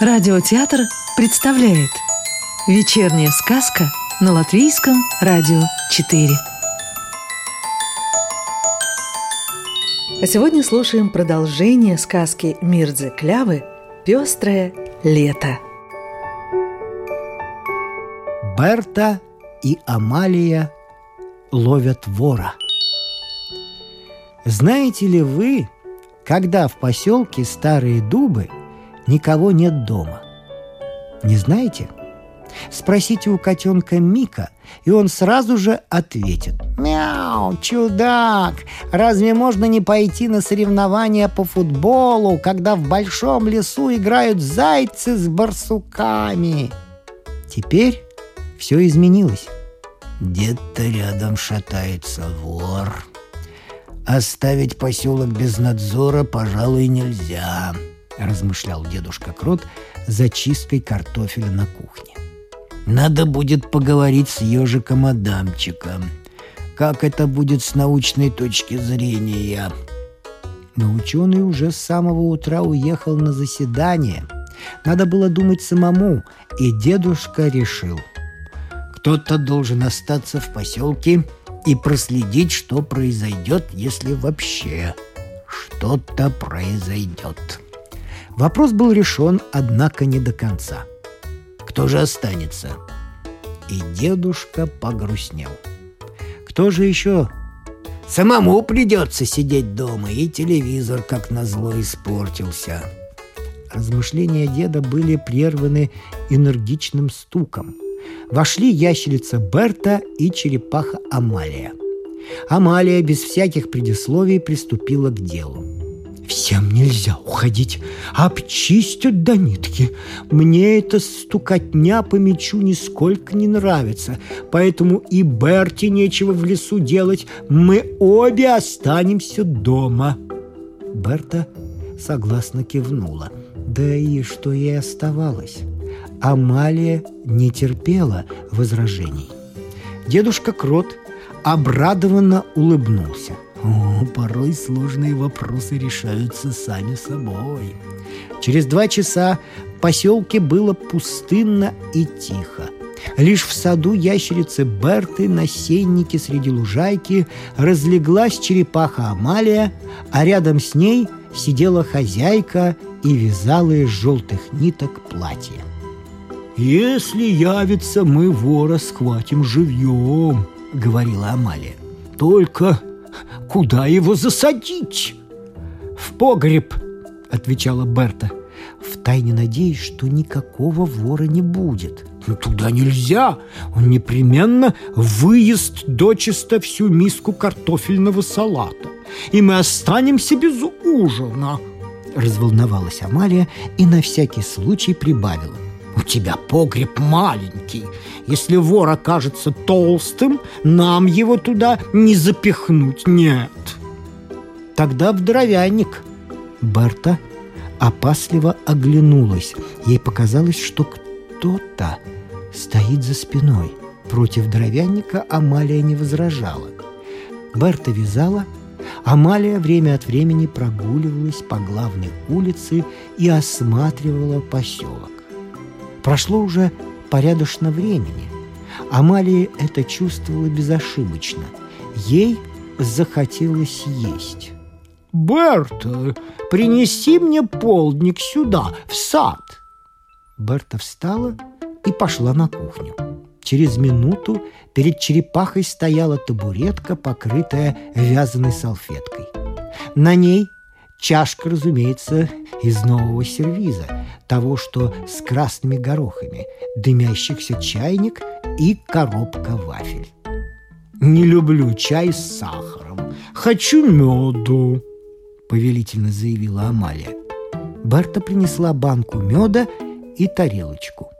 Радиотеатр представляет Вечерняя сказка на Латвийском радио 4 А сегодня слушаем продолжение сказки Мирдзе Клявы «Пестрое лето» Берта и Амалия ловят вора. Знаете ли вы, когда в поселке Старые Дубы – никого нет дома. Не знаете? Спросите у котенка Мика, и он сразу же ответит. «Мяу, чудак! Разве можно не пойти на соревнования по футболу, когда в большом лесу играют зайцы с барсуками?» Теперь все изменилось. Где-то рядом шатается вор. Оставить поселок без надзора, пожалуй, нельзя размышлял дедушка Крот за чисткой картофеля на кухне. Надо будет поговорить с ежиком Адамчиком. Как это будет с научной точки зрения? Но ученый уже с самого утра уехал на заседание. Надо было думать самому, и дедушка решил. Кто-то должен остаться в поселке и проследить, что произойдет, если вообще что-то произойдет. Вопрос был решен, однако не до конца. Кто же останется? И дедушка погрустнел. Кто же еще? Самому придется сидеть дома, и телевизор, как назло, испортился. Размышления деда были прерваны энергичным стуком. Вошли ящерица Берта и черепаха Амалия. Амалия без всяких предисловий приступила к делу. Всем нельзя уходить, обчистят до нитки. Мне эта стукотня по мячу нисколько не нравится, поэтому и Берти нечего в лесу делать, мы обе останемся дома». Берта согласно кивнула. Да и что ей оставалось? Амалия не терпела возражений. Дедушка Крот обрадованно улыбнулся – о, порой сложные вопросы решаются сами собой. Через два часа в поселке было пустынно и тихо. Лишь в саду ящерицы Берты на сеннике среди лужайки разлеглась черепаха Амалия, а рядом с ней сидела хозяйка и вязала из желтых ниток платье. «Если явится, мы вора схватим живьем», — говорила Амалия. «Только Куда его засадить? В погреб, отвечала Берта. Втайне надеясь, что никакого вора не будет. Но туда нельзя. Он непременно выест дочисто всю миску картофельного салата. И мы останемся без ужина. Разволновалась Амалия и на всякий случай прибавила. Тебя погреб маленький. Если вор окажется толстым, нам его туда не запихнуть, нет. Тогда в дровяник. Берта опасливо оглянулась. Ей показалось, что кто-то стоит за спиной. Против дровяника Амалия не возражала. Берта вязала, Амалия время от времени прогуливалась по главной улице и осматривала поселок. Прошло уже порядочно времени. Амалия это чувствовала безошибочно. Ей захотелось есть. «Берта, принеси мне полдник сюда, в сад!» Берта встала и пошла на кухню. Через минуту перед черепахой стояла табуретка, покрытая вязаной салфеткой. На ней чашка, разумеется, из нового сервиза, того, что с красными горохами, дымящихся чайник и коробка вафель. «Не люблю чай с сахаром. Хочу меду», — повелительно заявила Амалия. Барта принесла банку меда и тарелочку.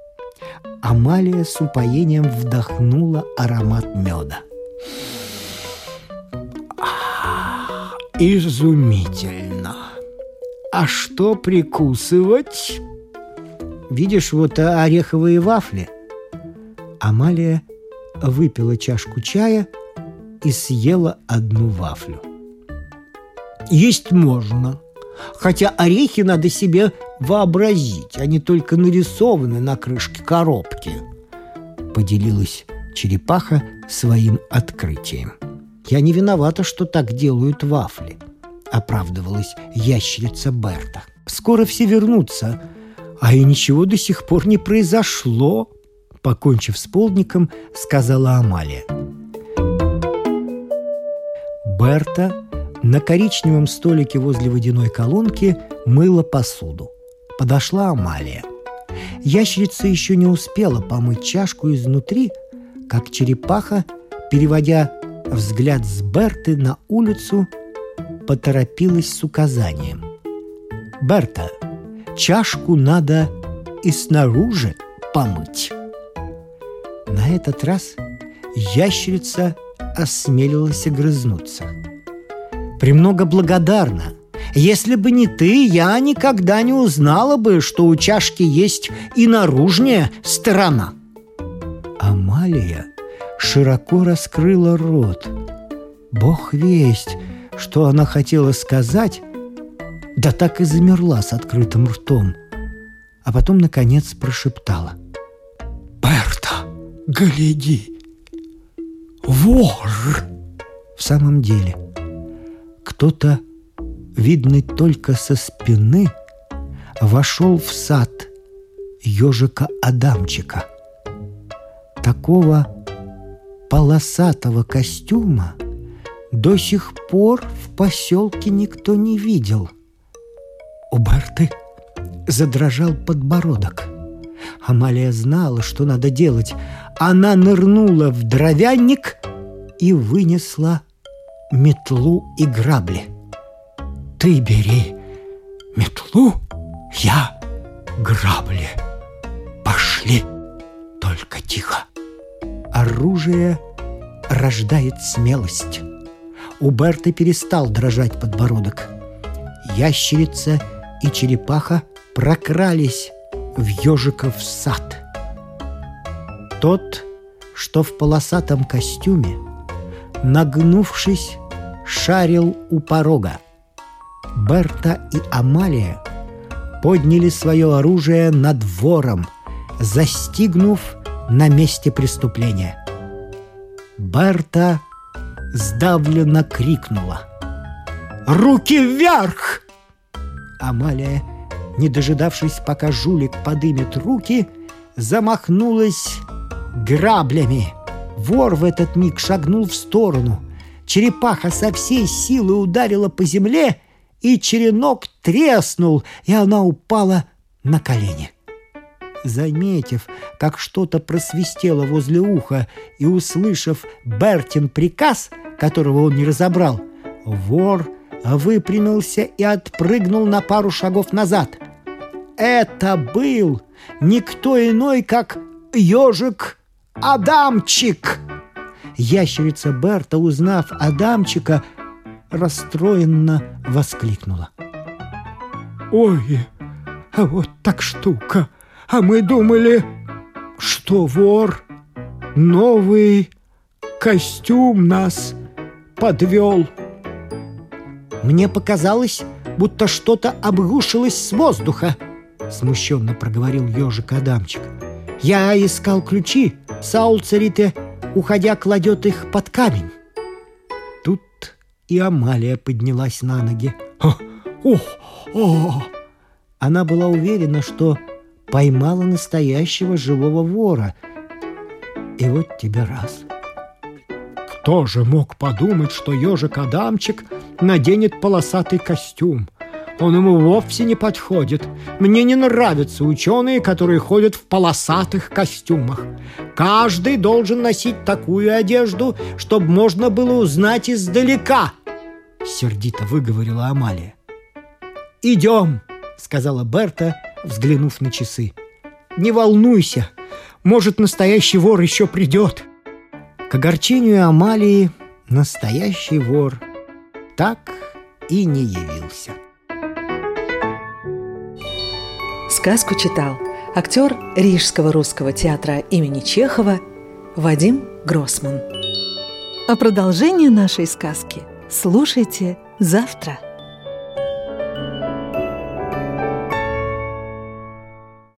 Амалия с упоением вдохнула аромат меда. «Изумительно! А что прикусывать?» Видишь вот ореховые вафли?» Амалия выпила чашку чая и съела одну вафлю. «Есть можно, хотя орехи надо себе вообразить, они только нарисованы на крышке коробки. Поделилась черепаха своим открытием. Я не виновата, что так делают вафли, оправдывалась ящерица Берта. Скоро все вернутся, а и ничего до сих пор не произошло, покончив с полдником, сказала Амалия. Берта на коричневом столике возле водяной колонки мыла посуду. Подошла Амалия. Ящерица еще не успела помыть чашку изнутри, как черепаха, переводя взгляд с Берты на улицу, поторопилась с указанием. «Берта, чашку надо и снаружи помыть». На этот раз ящерица осмелилась огрызнуться. «Премного благодарна. Если бы не ты, я никогда не узнала бы, что у чашки есть и наружная сторона». Амалия широко раскрыла рот. Бог весть, что она хотела сказать, да так и замерла с открытым ртом, а потом, наконец, прошептала. «Берта, гляди! Вор!» В самом деле, кто-то, видный только со спины, вошел в сад ежика Адамчика. Такого полосатого костюма до сих пор в поселке никто не видел. У Барты задрожал подбородок. Амалия знала, что надо делать. Она нырнула в дровянник и вынесла метлу и грабли. «Ты бери метлу, я грабли. Пошли, только тихо» оружие рождает смелость. У Берты перестал дрожать подбородок. Ящерица и черепаха прокрались в ежиков сад. Тот, что в полосатом костюме, нагнувшись, шарил у порога. Берта и Амалия подняли свое оружие над вором, застигнув на месте преступления. Берта сдавленно крикнула. «Руки вверх!» Амалия, не дожидавшись, пока жулик подымет руки, замахнулась граблями. Вор в этот миг шагнул в сторону. Черепаха со всей силы ударила по земле, и черенок треснул, и она упала на колени. Заметив, как что-то просвистело возле уха и услышав Бертин приказ, которого он не разобрал, вор выпрямился и отпрыгнул на пару шагов назад. Это был никто иной, как ежик Адамчик. Ящерица Берта, узнав Адамчика, расстроенно воскликнула. «Ой, вот так штука!» А мы думали, что вор новый костюм нас подвел. Мне показалось, будто что-то обрушилось с воздуха, смущенно проговорил ежик Адамчик. Я искал ключи, Саул Царите, уходя, кладет их под камень. Тут и Амалия поднялась на ноги. О, о, о! Она была уверена, что поймала настоящего живого вора. И вот тебе раз. Кто же мог подумать, что ежик Адамчик наденет полосатый костюм? Он ему вовсе не подходит. Мне не нравятся ученые, которые ходят в полосатых костюмах. Каждый должен носить такую одежду, чтобы можно было узнать издалека. Сердито выговорила Амалия. «Идем!» — сказала Берта, взглянув на часы. «Не волнуйся, может, настоящий вор еще придет». К огорчению Амалии настоящий вор так и не явился. Сказку читал актер Рижского русского театра имени Чехова Вадим Гроссман. А продолжение нашей сказки слушайте завтра.